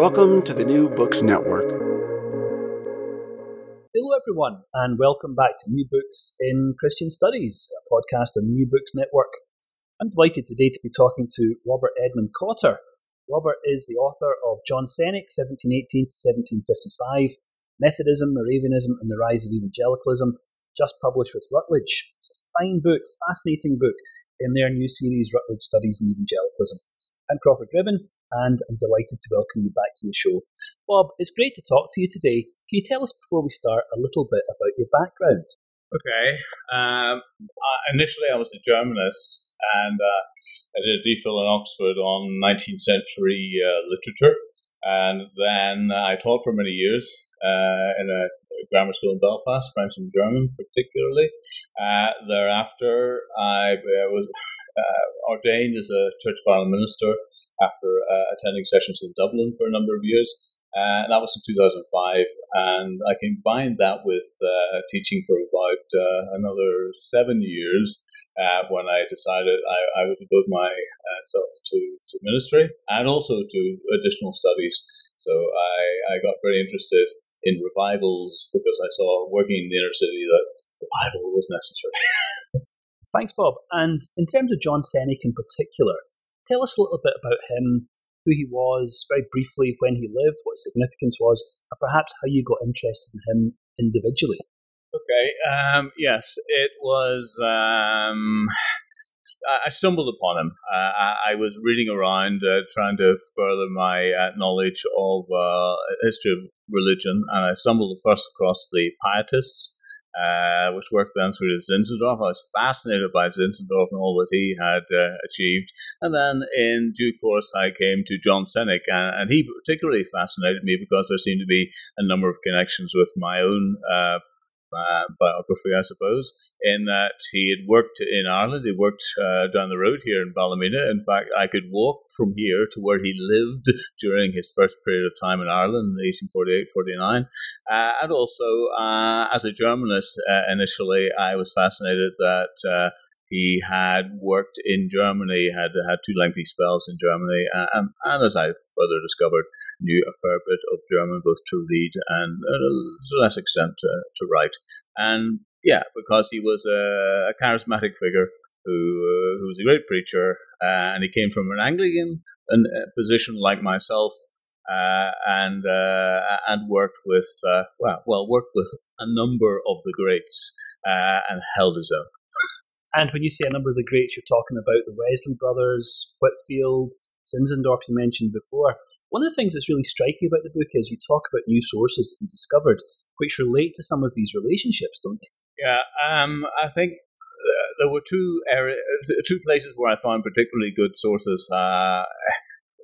Welcome to the New Books Network. Hello, everyone, and welcome back to New Books in Christian Studies, a podcast on the New Books Network. I'm delighted today to be talking to Robert Edmund Cotter. Robert is the author of John Cennick, 1718 to 1755, Methodism, Moravianism, and the Rise of Evangelicalism, just published with Routledge. It's a fine book, fascinating book in their new series, Routledge Studies in Evangelicalism. I'm Crawford Gribben, and I'm delighted to welcome you back to the show. Bob, it's great to talk to you today. Can you tell us before we start a little bit about your background? Okay. Um, initially, I was a journalist, and uh, I did a DPhil in Oxford on 19th century uh, literature. And then I taught for many years uh, in a grammar school in Belfast, French and German particularly. Uh, thereafter, I was uh, ordained as a Church of minister after uh, attending sessions in Dublin for a number of years. Uh, that was in 2005, and I combined that with uh, teaching for about uh, another seven years uh, when I decided I, I would devote myself to, to ministry and also to additional studies. So I, I got very interested in revivals because I saw working in the inner city that revival was necessary. Thanks, Bob. And in terms of John Cennick in particular, tell us a little bit about him, who he was, very briefly, when he lived, what his significance was, and perhaps how you got interested in him individually. Okay. Um, yes, it was. Um, I stumbled upon him. Uh, I was reading around, uh, trying to further my uh, knowledge of uh, history of religion, and I stumbled first across the Pietists uh, which worked then through Zinzendorf. I was fascinated by Zinzendorf and all that he had uh, achieved. And then in due course, I came to John Cennick, and, and, he particularly fascinated me because there seemed to be a number of connections with my own uh, uh, biography, I suppose, in that he had worked in Ireland. He worked uh, down the road here in Ballymena. In fact, I could walk from here to where he lived during his first period of time in Ireland, 1848 49. Uh, and also, uh, as a journalist, uh, initially, I was fascinated that he had worked in Germany, had had two lengthy spells in Germany, and, and as I further discovered, knew a fair bit of German both to read and uh, to a less extent to, to write. And yeah, because he was a, a charismatic figure who, uh, who was a great preacher, uh, and he came from an Anglican position like myself, uh, and uh, and worked with uh, well, well, worked with a number of the greats and held his own. And when you say a number of the greats, you're talking about the Wesley brothers, Whitefield, Zinzendorf, you mentioned before. One of the things that's really striking about the book is you talk about new sources that you discovered, which relate to some of these relationships, don't they? Yeah, um, I think uh, there were two areas, two places where I found particularly good sources. Uh,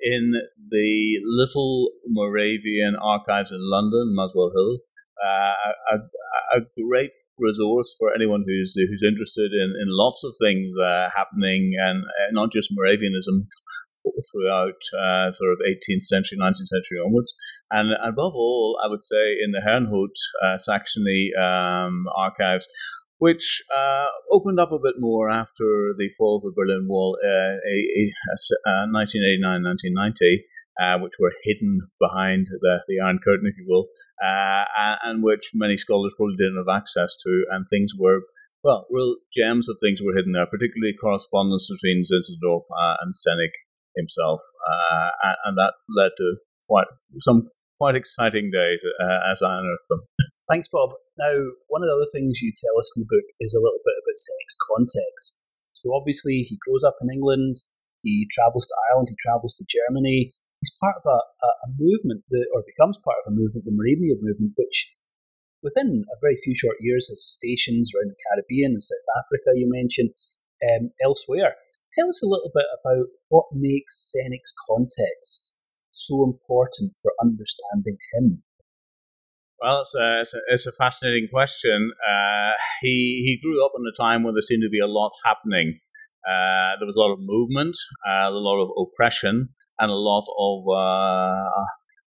in the Little Moravian Archives in London, Muswell Hill, uh, a, a, great resource for anyone who's who's interested in, in lots of things uh, happening and uh, not just Moravianism throughout uh, sort of 18th century, 19th century onwards. And above all, I would say in the Herrnhut uh, Saxony um, archives, which uh, opened up a bit more after the fall of the Berlin Wall, uh, 1989 1990 uh, which were hidden behind the, the Iron Curtain, if you will, uh, and which many scholars probably didn't have access to, and things were. Well, real gems of things were hidden there, particularly correspondence between Zinzendorf uh, and Cennick himself, uh, and, that led to quite some quite exciting days uh, as I unearthed them. Thanks, Bob. Now, one of the other things you tell us in the book is a little bit about Cennick's context. So, obviously, he grows up in England, he travels to Ireland, he travels to Germany, he's part of a, a, movement that, or becomes part of a movement, the Moravian movement, which within a very few short years has stations around the Caribbean and South Africa, you mentioned, um, elsewhere. Tell us a little bit about what makes Cennick's context so important for understanding him. Well, it's a, it's a, it's a fascinating question. Uh, he, he grew up in a time when there seemed to be a lot happening. Uh, there was a lot of movement, uh, a lot of oppression, and a lot of uh,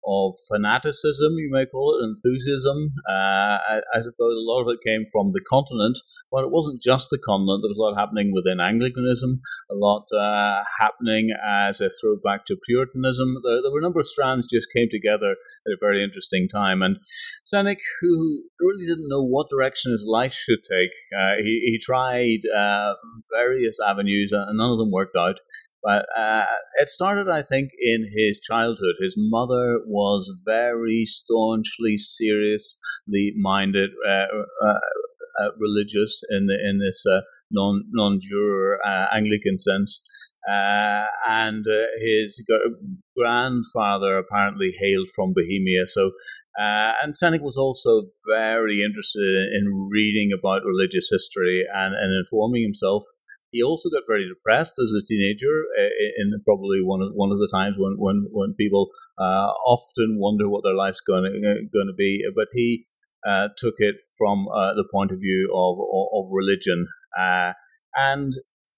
of fanaticism, you may call it, enthusiasm. Uh, I, I, suppose a lot of it came from the continent, but it wasn't just the continent. There was a lot happening within Anglicanism, a lot uh, happening as a throwback to Puritanism. There, there, were a number of strands just came together at a very interesting time. And Cennick, who really didn't know what direction his life should take, uh, he, he, tried uh, various avenues, and none of them worked out. But uh, it started, I think, in his childhood. His mother was very staunchly, seriously minded, uh, uh, uh religious in the, in this uh, non non juror uh, Anglican sense. and his grandfather apparently hailed from Bohemia. So, and Cennick was also very interested in reading about religious history and, and informing himself he also got very depressed as a teenager, uh, in probably one of one of the times when when when people uh, often wonder what their life's going to going to be. But he uh, took it from uh, the point of view of of, of religion, uh, and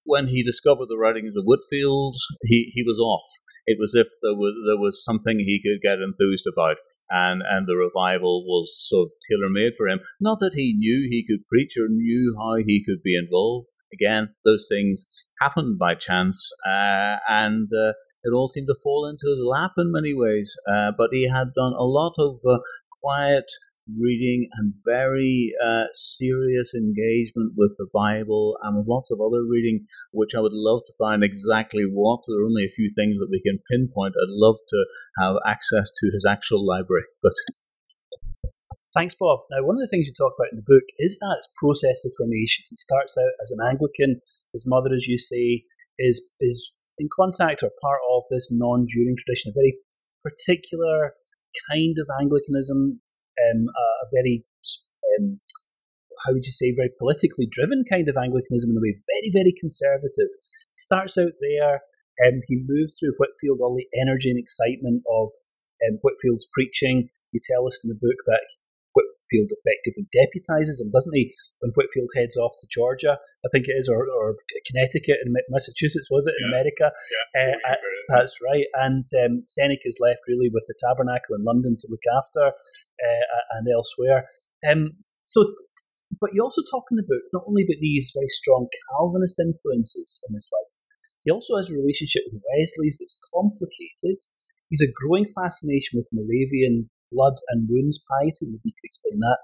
when he discovered the writings of Whitefield, he, he was off. It was if there was there was something he could get enthused about, and and the revival was sort of tailor made for him. Not that he knew he could preach or knew how he could be involved, again, those things happened by chance, uh, and uh, it all seemed to fall into his lap in many ways. Uh, but he had done a lot of uh, quiet reading and very uh, serious engagement with the Bible and with lots of other reading, which I would love to find exactly what. There are only a few things that we can pinpoint. I'd love to have access to his actual library, but Thanks, Bob. Now, one of the things you talk about in the book is that process of formation. He starts out as an Anglican. His mother, as you say, is is in contact or part of this non-juring tradition, a very particular kind of Anglicanism, um, a very um, how would you say, very politically driven kind of Anglicanism in a way, very, very conservative. He starts out there, um, he moves through Whitefield, all the energy and excitement of um, Whitefield's preaching. You tell us in the book that Whitefield effectively deputizes him, doesn't he? When Whitefield heads off to Georgia, I think it is, or, or Connecticut and Massachusetts, was it, yeah. in America? Yeah, uh, that's right. And um, Cennick is left really with the tabernacle in London to look after uh, and elsewhere. Um, so, but you also talk in the book not only about these very strong Calvinist influences in his life, he also has a relationship with Wesley's that's complicated. He's a growing fascination with Moravian blood and wounds piety, maybe you could explain that.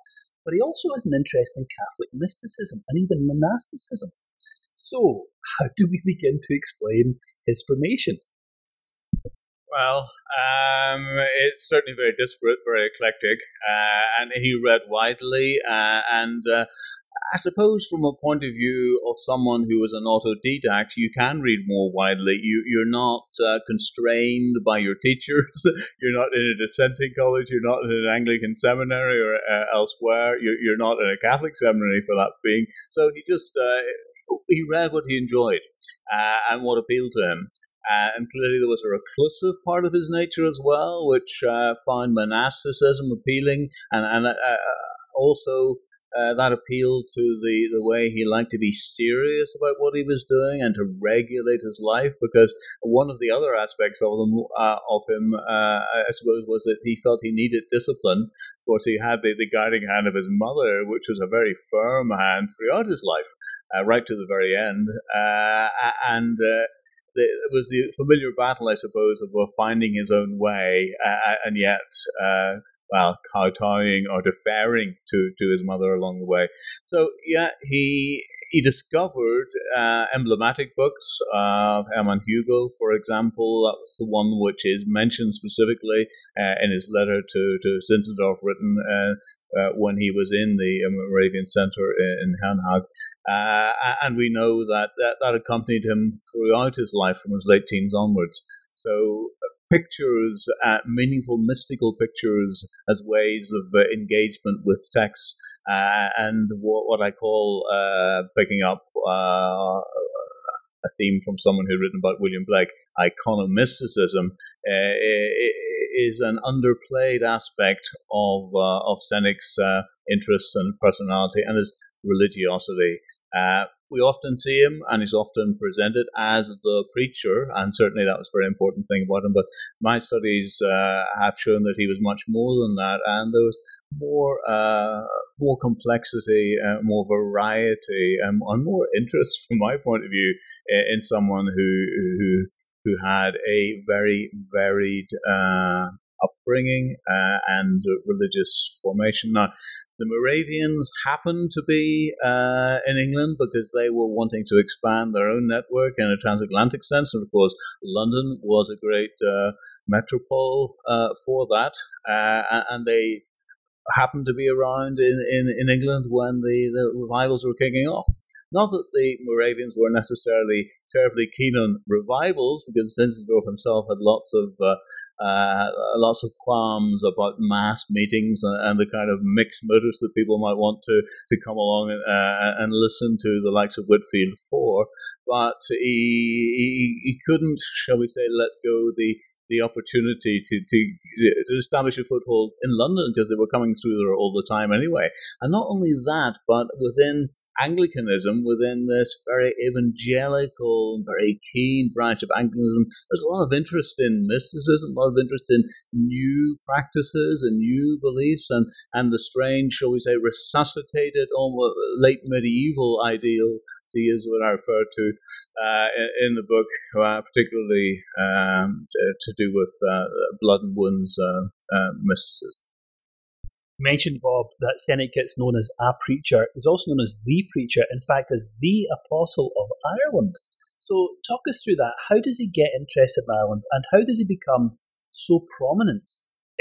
But he also has an interest in Catholic mysticism and even monasticism. So, how do we begin to explain his formation? Well, um, it's certainly very disparate, very eclectic, uh, and he read widely, uh, and uh, I suppose from a point of view of someone who is an autodidact, you can read more widely. You, you're not uh, constrained by your teachers. you're not in a dissenting college. You're not in an Anglican seminary or uh, elsewhere. You're, you're not in a Catholic seminary for that being. So he just uh, he read what he enjoyed uh, and what appealed to him. Uh, and clearly, there was a reclusive part of his nature as well, which uh, found monasticism appealing, and and uh, also uh, that appealed to the, the way he liked to be serious about what he was doing and to regulate his life. Because one of the other aspects of him, uh, of him uh, I suppose, was that he felt he needed discipline. Of course, he had the, the guiding hand of his mother, which was a very firm hand throughout his life, uh, right to the very end. Uh, and uh, it was the familiar battle, I suppose, of finding his own way, and yet well, kowtowing or deferring to, to his mother along the way. So yeah, he he discovered uh, emblematic books of Hermann Hugo, for example. That was the one which is mentioned specifically uh, in his letter to, to Zinzendorf, written uh, uh when he was in the Moravian Center in Herrnhaag. Uh, and we know that, that that accompanied him throughout his life from his late teens onwards. So pictures, uh, meaningful mystical pictures as ways of uh, engagement with text, uh, and what, what, I call uh, picking up uh, a theme from someone who'd written about William Blake, iconomysticism, uh, is an underplayed aspect of of Cennick's interests and personality and his religiosity. Uh, we often see him, and he's often presented as the preacher, and certainly that was a very important thing about him. But my studies uh, have shown that he was much more than that, and there was more uh, more complexity, uh, more variety, um, and more interest, from my point of view, in someone who who who had a very varied uh, upbringing uh, and religious formation. Now, the Moravians happened to be uh, in England because they were wanting to expand their own network in a transatlantic sense. And of course, London was a great uh, metropole uh, for that. Uh, and they happened to be around in, in, in England when the, the revivals were kicking off. Not that the Moravians were necessarily terribly keen on revivals, because Zinzendorf himself had lots of uh, uh, lots of qualms about mass meetings and, and, the kind of mixed motives that people might want to to come along and, uh, and listen to the likes of Whitefield for. But he, he, he couldn't, shall we say, let go the the opportunity to, to, to establish a foothold in London because they were coming through there all the time anyway. And not only that, but within Anglicanism within this very evangelical, very keen branch of Anglicanism. There's a lot of interest in mysticism, a lot of interest in new practices and new beliefs, and, and the strange, shall we say, resuscitated, almost late medieval ideal ideas that I refer to uh, in, in, the book, uh, particularly um, to, to, do with uh, blood and wounds uh, uh, mysticism mentioned, Bob, that Cennick gets known as a preacher. He's also known as the preacher, in fact, as the apostle of Ireland. So, talk us through that. How does he get interested in Ireland, and how does he become so prominent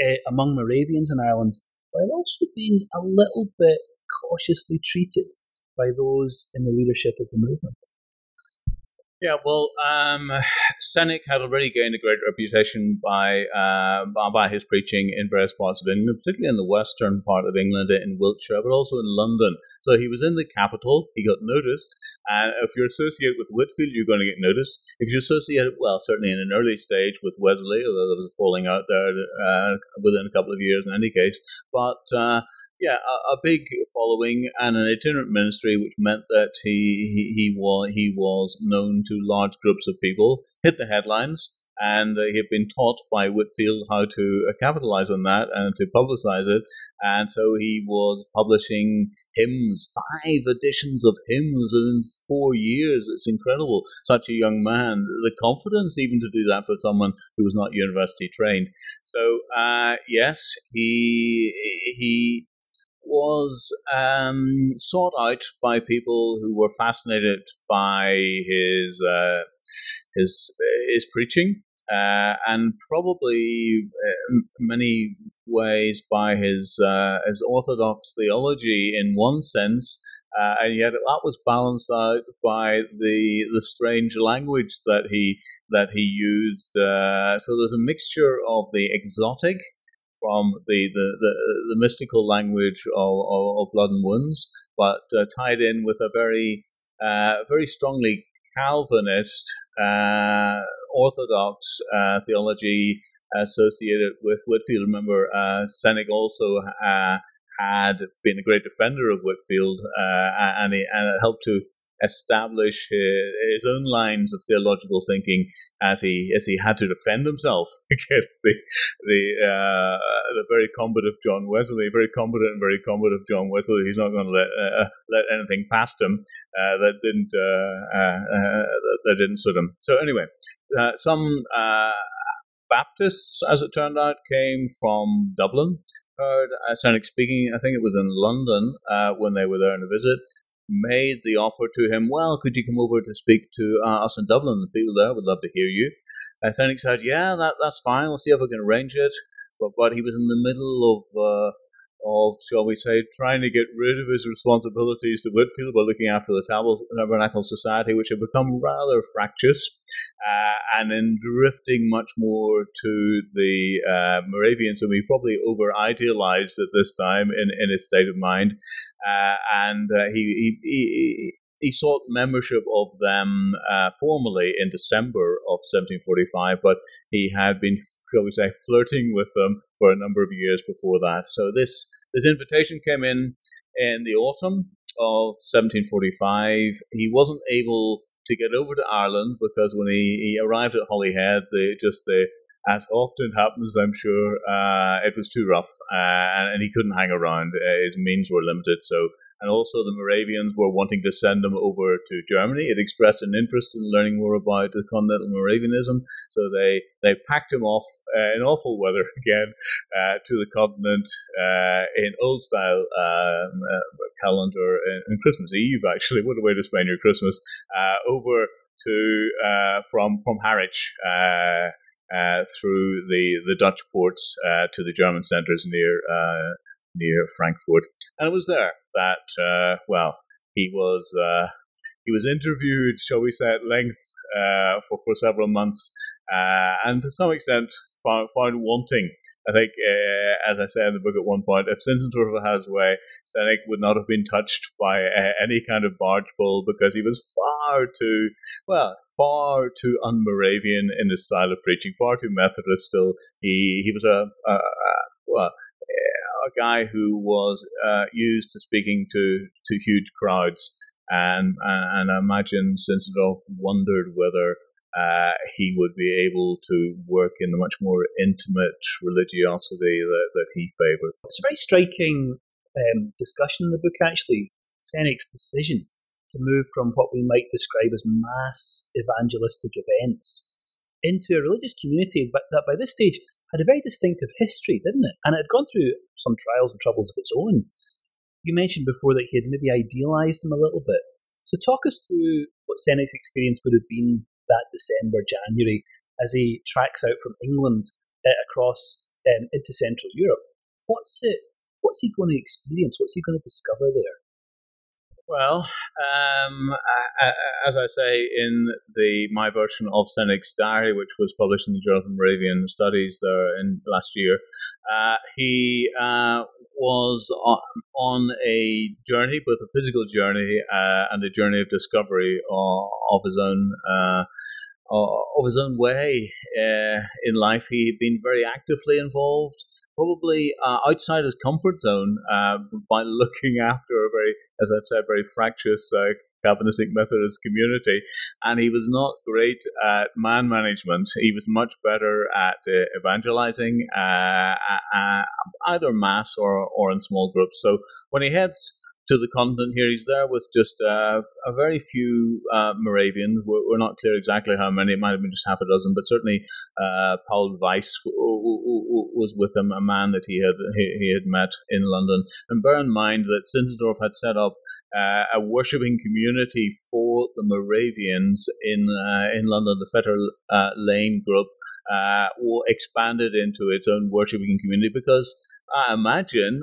uh, among Moravians in Ireland, while also being a little bit cautiously treated by those in the leadership of the movement? Yeah, well, um, Cennick had already gained a great reputation by uh, by his preaching in various parts of England, particularly in the western part of England, in Wiltshire, but also in London. So he was in the capital. He got noticed, and if you're associated with Whitefield, you're going to get noticed. If you're associated, well, certainly in an early stage with Wesley, although there was a falling out there uh, within a couple of years in any case, but uh, yeah, a, a, big following and an itinerant ministry, which meant that he, he he was he was known to large groups of people, hit the headlines, and uh, he had been taught by Whitefield how to uh, capitalize on that and to publicize it. And so he was publishing hymns, five editions of hymns in four years. It's incredible. Such a young man, the confidence even to do that for someone who was not university trained. So uh, yes, he he was um, sought out by people who were fascinated by his uh, his his preaching, uh, and probably uh, many ways by his uh, his orthodox theology in one sense. Uh, and yet that was balanced out by the the strange language that he that he used. Uh, so there's a mixture of the exotic from the, the, the, the mystical language of, of, of, blood and wounds, but uh, tied in with a very, uh, very strongly Calvinist, uh, Orthodox uh, theology associated with Whitefield. Remember, uh, also uh, had been a great defender of Whitefield, and, he, and it helped to establish his own lines of theological thinking as he as he had to defend himself against the the uh, the very combative John Wesley, very competent and very combative John Wesley. He's not going to let uh, uh, let anything past him uh, that didn't uh, uh, that didn't suit him. So anyway, some Baptists, as it turned out, came from Dublin. Heard Cennick speaking. I think it was in London when they were there on a visit made the offer to him, well, could you come over to speak to uh, us in Dublin? The people there would love to hear you. And Cennick said, yeah, that, that's fine. We'll see if we can arrange it. But, but he was in the middle of uh, of, shall we say, trying to get rid of his responsibilities to Whitefield by looking after the Tabernacle Society, which had become rather fractious, uh, and then drifting much more to the uh, Moravians, whom he probably over idealized at this time in, in his state of mind. Uh, and uh, he, he, he he sought membership of them uh, formally in December of 1745, but he had been, shall we say, flirting with them for a number of years before that. So this this invitation came in in the autumn of 1745. He wasn't able to get over to Ireland because when he, he arrived at Holyhead, the just the as often happens, I'm sure, uh, it was too rough, uh, and, he couldn't hang around. Uh, his means were limited, so and also the Moravians were wanting to send him over to Germany. It expressed an interest in learning more about the continental Moravianism, so they they packed him off uh, in awful weather again uh, to the continent uh, in old style um, calendar and Christmas Eve. Actually, what a way to spend your Christmas over to from from Harwich. Uh, through the, the Dutch ports uh, to the German centers near uh, near Frankfurt, and it was there that uh, well he was he was interviewed, shall we say, at length for for several months, and to some extent found, found wanting. I think, uh, as I say in the book at one point, if Zinzendorf has a way, Cennick would not have been touched by uh, any kind of barge pull because he was far too, well, far too un-Moravian in his style of preaching, far too Methodist still. He, he was a, a, a well, a guy who was uh, used to speaking to, to huge crowds. And, and I imagine Zinzendorf wondered whether uh, he would be able to work in the much more intimate religiosity that, that he favoured. It's a very striking um, discussion in the book, actually. Cennick's decision to move from what we might describe as mass evangelistic events into a religious community but that by this stage had a very distinctive history, didn't it? And it had gone through some trials and troubles of its own. You mentioned before that he had maybe idealised them a little bit. So talk us through what Cennick's experience would have been that December, January, as he tracks out from England uh, across um, into Central Europe. What's it? What's he going to experience? What's he going to discover there? Well, um, as I say in the my version of Cennick's diary, which was published in the Journal of Moravian Studies there in last year, uh, he uh, was on a journey, both a physical journey uh, and a journey of discovery of, of his own. Uh, of his own way uh, in life, he had been very actively involved probably uh, outside his comfort zone uh, by looking after a very, as I've said, very fractious uh, Calvinistic Methodist community. And he was not great at man management. He was much better at uh, evangelizing, uh, either mass or, or in small groups. So when he heads to the continent here. He's there with just uh, a very few uh, Moravians. We're, we're, not clear exactly how many. It might have been just half a dozen, but certainly uh, Paul Weiss was with him, a man that he had he, he, had met in London. And bear in mind that Zinzendorf had set up uh, a worshipping community for the Moravians in uh, in London, the Fetter uh, Lane group. expanded into its own worshipping community because I imagine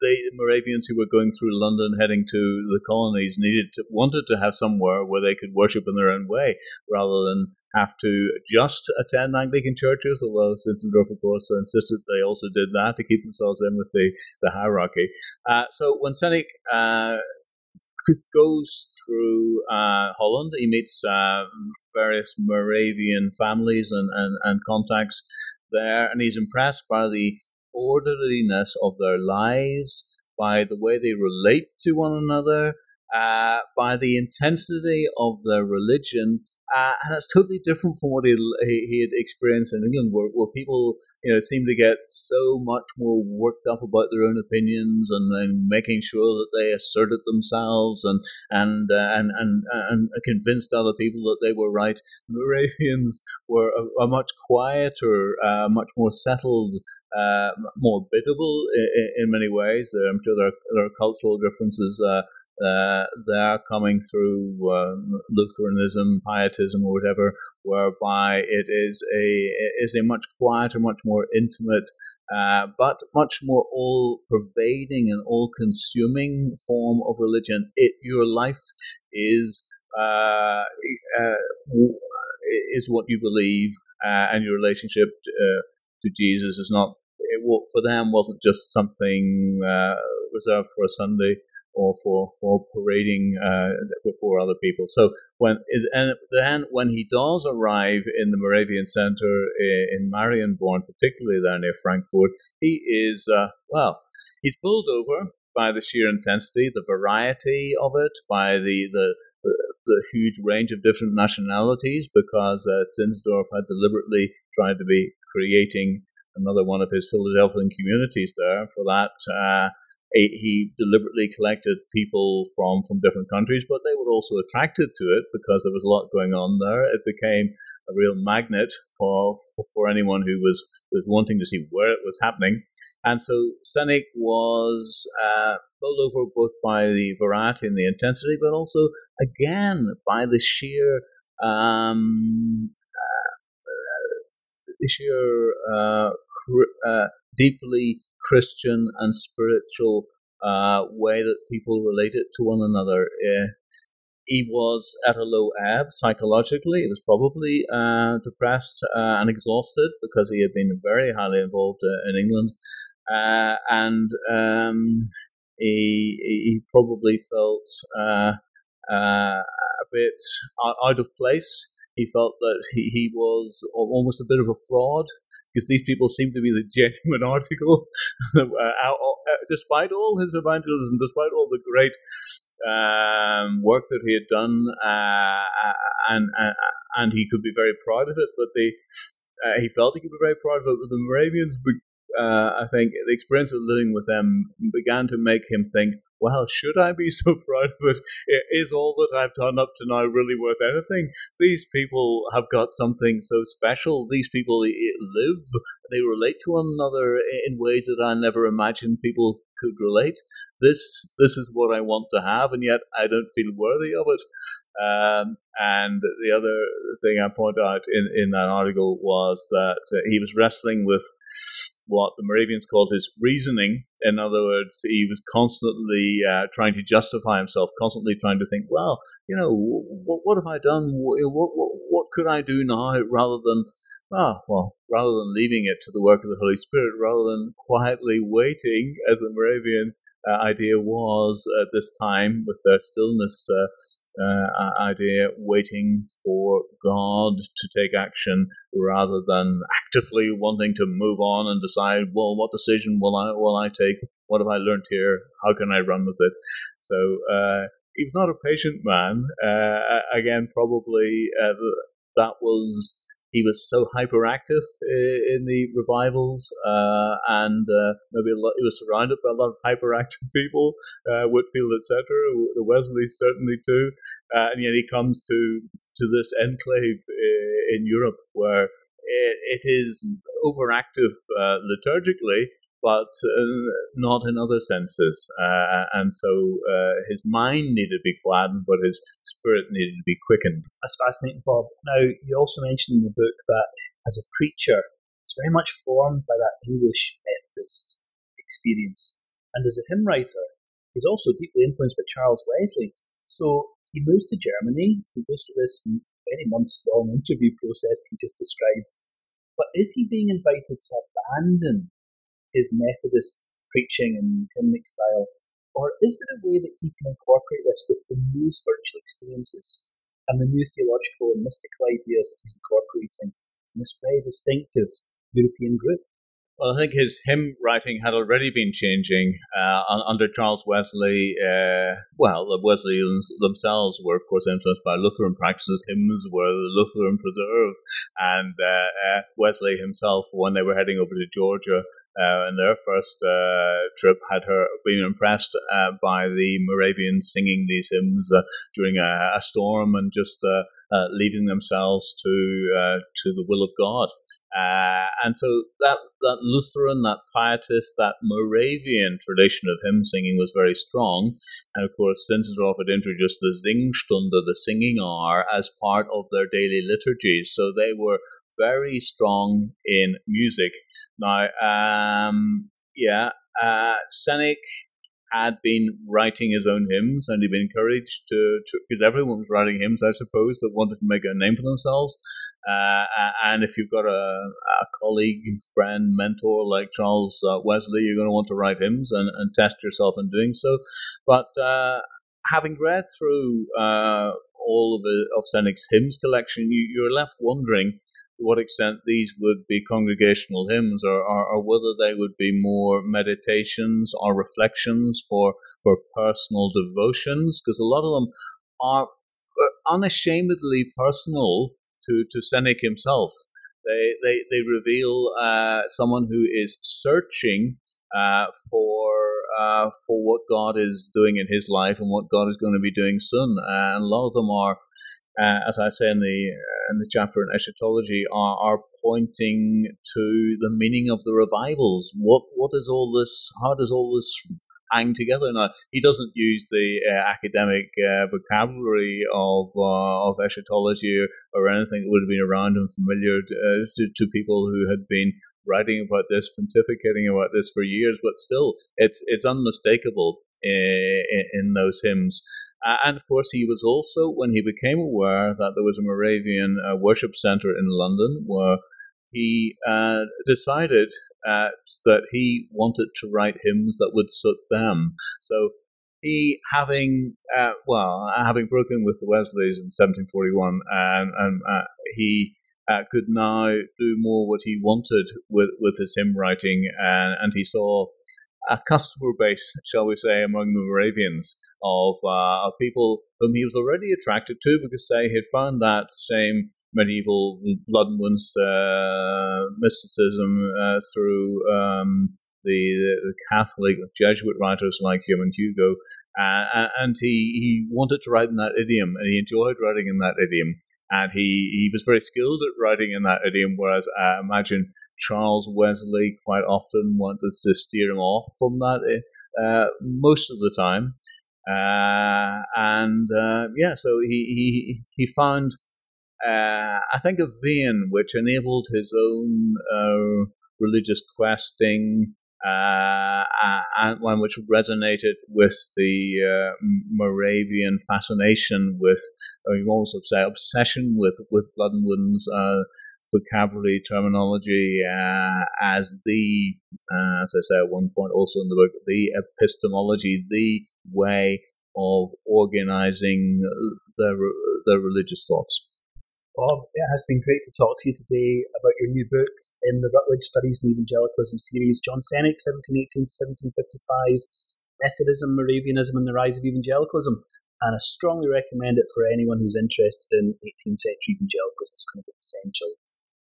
the Moravians who were going through London, heading to the colonies, needed to, wanted to have somewhere where they could worship in their own way, rather than have to just attend Anglican churches. Although Zinzendorf, of course, insisted they also did that to keep themselves in with the the hierarchy. Uh, so when Cennick uh, goes through uh, Holland, he meets uh, various Moravian families and, and, and contacts there, and he's impressed by the orderliness of their lives, by the way they relate to one another, uh, by the intensity of their religion, uh, and it's totally different from what he, he, had experienced in England, where, where people you know seem to get so much more worked up about their own opinions and, and making sure that they asserted themselves and and, uh, and and and convinced other people that they were right. The Moravians were a, a much quieter, uh, much more settled, uh, more biddable in, in, many ways. I'm sure there are, there are cultural differences uh, uh, they're coming through uh, Lutheranism, Pietism, or whatever, whereby it is a is a much quieter, much more intimate, uh, but much more all-pervading and all-consuming form of religion. It your life is uh, uh, is what you believe, uh, and your relationship to, to Jesus is not. It, for them wasn't just something reserved for a Sunday or for for parading uh, before other people. So when and then when he does arrive in the Moravian Center in Marienborn, particularly there near Frankfurt, he is uh, well, he's bowled over by the sheer intensity, the variety of it, by the the the, huge range of different nationalities, because uh, Zinzendorf had deliberately tried to be creating another one of his Philadelphian communities there for that. Uh, he deliberately collected people from, from different countries, but they were also attracted to it because there was a lot going on there. It became a real magnet for, for, anyone who was, was wanting to see where it was happening. And so Cennick was uh, over both by the variety and the intensity, but also, again, by the sheer um, uh, the sheer uh, cr- uh, deeply Christian and spiritual uh, way that people related to one another. Uh, he was at a low ebb psychologically. He was probably uh, depressed uh, and exhausted because he had been very highly involved uh, in England, uh, and um, he he probably felt a bit out of place. He felt that he, he was almost a bit of a fraud because these people seem to be the genuine article. uh, uh, despite all his evangelism, despite all the great um, work that he had done, uh, and, and, and he could be very proud of it, but uh, he felt he could be very proud of it. But the Moravians, uh, I think, the experience of living with them began to make him think, well, should I be so proud of it? Is all that I've done up to now really worth anything? These people have got something so special. These people live, they relate to one another in ways that I never imagined people could relate. This this is what I want to have, and yet I don't feel worthy of it. Um, and the other thing I point out in, in that article was that uh, he was wrestling with what the Moravians called his reasoning. In other words, he was constantly uh, trying to justify himself, constantly trying to think, well, you know, what, what have I done? What, what, what, could I do now rather than, ah, well, rather than leaving it to the work of the Holy Spirit, rather than quietly waiting as the Moravian idea was at this time with their stillness uh, uh, idea, waiting for God to take action rather than actively wanting to move on and decide, well, what decision will I will I take? What have I learned here? How can I run with it? So uh, he was not a patient man. Uh, again, probably uh, that was he was so hyperactive in the revivals, uh, and uh, maybe lot, he was surrounded by a lot of hyperactive people, uh, Whitefield, etc. Wesley certainly too, uh, and yet he comes to to this enclave uh, in Europe where it, it is overactive uh, liturgically, but uh, not in other senses. Uh, and so uh, his mind needed to be gladdened, but his spirit needed to be quickened. That's fascinating, Bob. Now, you also mentioned in the book that as a preacher, it's very much formed by that English Methodist experience. And as a hymn writer, he's also deeply influenced by Charles Wesley. So he moves to Germany, he goes through this many months long interview process he just described. But is he being invited to abandon his Methodist preaching and hymnic style? Or is there a way that he can incorporate this with the new spiritual experiences and the new theological and mystical ideas that he's incorporating in this very distinctive European group? Well, I think his hymn writing had already been changing uh, under Charles Wesley. Uh, well, the Wesleyans themselves were, of course, influenced by Lutheran practices. Hymns were the Lutheran preserve, and uh, uh Wesley himself, when they were heading over to Georgia, uh, in their first uh, trip had her been impressed uh, by the Moravians singing these hymns uh, during a, a, storm and just uh, uh, leaving themselves to to the will of God. and so that that Lutheran, that pietist, that Moravian tradition of hymn singing was very strong. And of course, Zinzendorf had introduced the Singstunde, the singing hour, as part of their daily liturgies. So they were very strong in music. Now, um, yeah, uh, had been writing his own hymns, and he'd been encouraged to, because everyone was writing hymns, I suppose, that wanted to make a name for themselves. Uh, and if you've got a, a, colleague, friend, mentor like Charles uh, Wesley, you're going to want to write hymns and, and test yourself in doing so. But uh, having read through uh, all of, the, of hymns collection, you, you're left wondering what extent these would be congregational hymns or, or, or, whether they would be more meditations or reflections for, for personal devotions, because a lot of them are unashamedly personal to, to Cennick himself. They, they, they reveal uh, someone who is searching uh, for uh, for what God is doing in his life and what God is going to be doing soon. and a lot of them are uh, as I say in the uh, in the chapter in eschatology, are, are pointing to the meaning of the revivals. What what is all this? How does all this hang together? Now he doesn't use the uh, academic uh, vocabulary of uh, of eschatology or, anything that would have been around and familiar to, to, to people who had been writing about this, pontificating about this for years. But still, it's it's unmistakable in, in those hymns. Uh, and of course, he was also, when he became aware that there was a Moravian uh, worship center in London, where he uh, decided uh, that he wanted to write hymns that would suit them. So he, having uh, well, having broken with the Wesleys in 1741, and, and uh, he could now do more what he wanted with with his hymn writing, and, and he saw a customer base, shall we say, among the Moravians of, uh, of people whom he was already attracted to because, he had found that same medieval blood and uh, mysticism uh, through um, the, the, Catholic Jesuit writers like Hume and Hugo, uh, and he, he wanted to write in that idiom, and he enjoyed writing in that idiom and he, he was very skilled at writing in that idiom, whereas I imagine Charles Wesley quite often wanted to steer him off from that uh, most of the time. Uh, and uh, yeah, so he, he, he found, uh, I think, a vein which enabled his own uh, religious questing uh, and one which resonated with the uh, Moravian fascination with, or you also say, obsession with, with blood and wounds uh, vocabulary, terminology, uh, as the, uh, as I say at one point also in the book, the epistemology, the way of organizing the, the religious thoughts. Bob, it has been great to talk to you today about your new book in the Routledge Studies in Evangelicalism series, John Cennick, 1718 to 1755, Methodism, Moravianism, and the Rise of Evangelicalism. And I strongly recommend it for anyone who's interested in 18th century evangelicalism. It's going to be an essential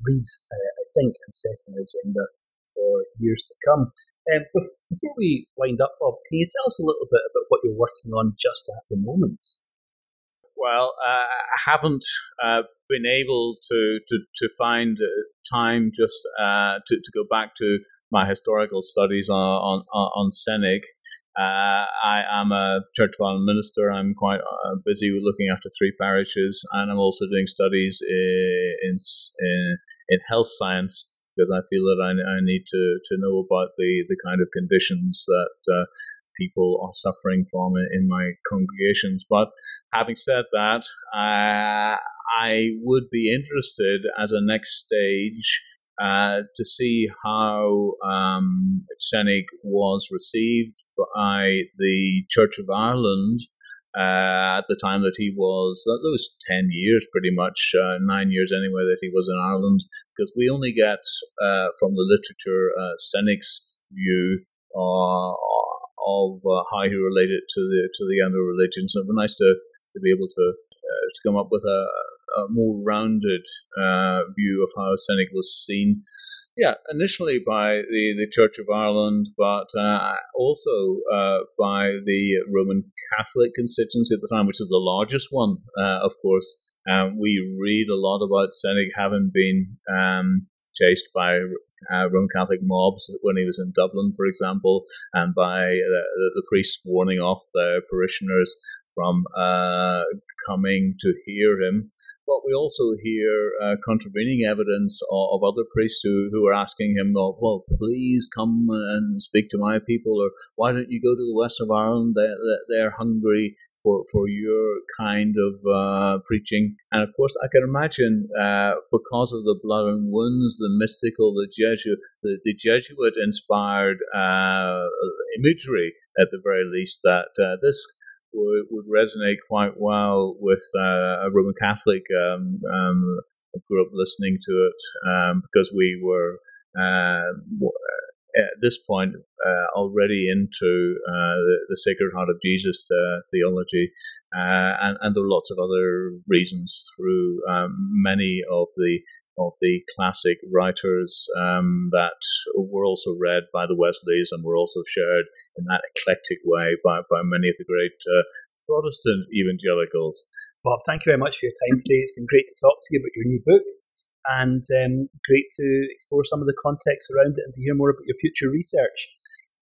read, uh, I think, and set an agenda for years to come. Um, before we wind up, Bob, can you tell us a little bit about what you're working on just at the moment? Well, uh, I haven't uh, been able to to, to find uh, time just uh, to to go back to my historical studies on on, on Cennick. Uh, I am a Church of minister. I'm quite uh, busy looking after three parishes, and I'm also doing studies in in, in health science because I feel that I, I, need to, to know about the, the kind of conditions that uh, people are suffering from in my congregations. But having said that, uh, I would be interested as a next stage uh, to see how um, Cennick was received by the Church of Ireland uh, at the time that he was, uh, those 10 years pretty much, uh, nine years anyway, that he was in Ireland, because we only get uh, from the literature uh, view uh, of uh, how he related to the to the other religions. And it would be nice to, to be able to uh, to come up with a, a more rounded uh, view of how Cennick was seen. Yeah, initially by the, the Church of Ireland, but uh, also uh, by the Roman Catholic constituency at the time, which is the largest one, uh, of course. Um, we read a lot about Cennick having been um, chased by uh, Roman Catholic mobs when he was in Dublin, for example, and by the, the priests warning off their parishioners from uh, coming to hear him. But we also hear uh, contravening evidence of, of, other priests who, who are asking him, well, please come and speak to my people, or why don't you go to the west of Ireland? They're, they're hungry for, for your kind of uh, preaching. And of course, I can imagine uh, because of the blood and wounds, the mystical, the Jesuit, the, the Jesuit inspired uh, imagery at the very least, that uh, this would, would resonate quite well with uh, a Roman Catholic. Um, um, I grew up listening to it um, because we were uh, at this point uh, already into uh, the, the, Sacred Heart of Jesus uh, theology, and, and, there are lots of other reasons through um, many of the of the classic writers um, that were also read by the Wesleys and were also shared in that eclectic way by, by many of the great uh, Protestant evangelicals. Bob, thank you very much for your time today. It's been great to talk to you about your new book and um, great to explore some of the context around it and to hear more about your future research.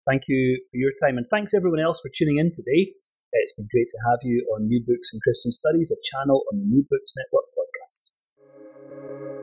Thank you for your time, and thanks everyone else for tuning in today. It's been great to have you on New Books in Christian Studies, a channel on the New Books Network podcast.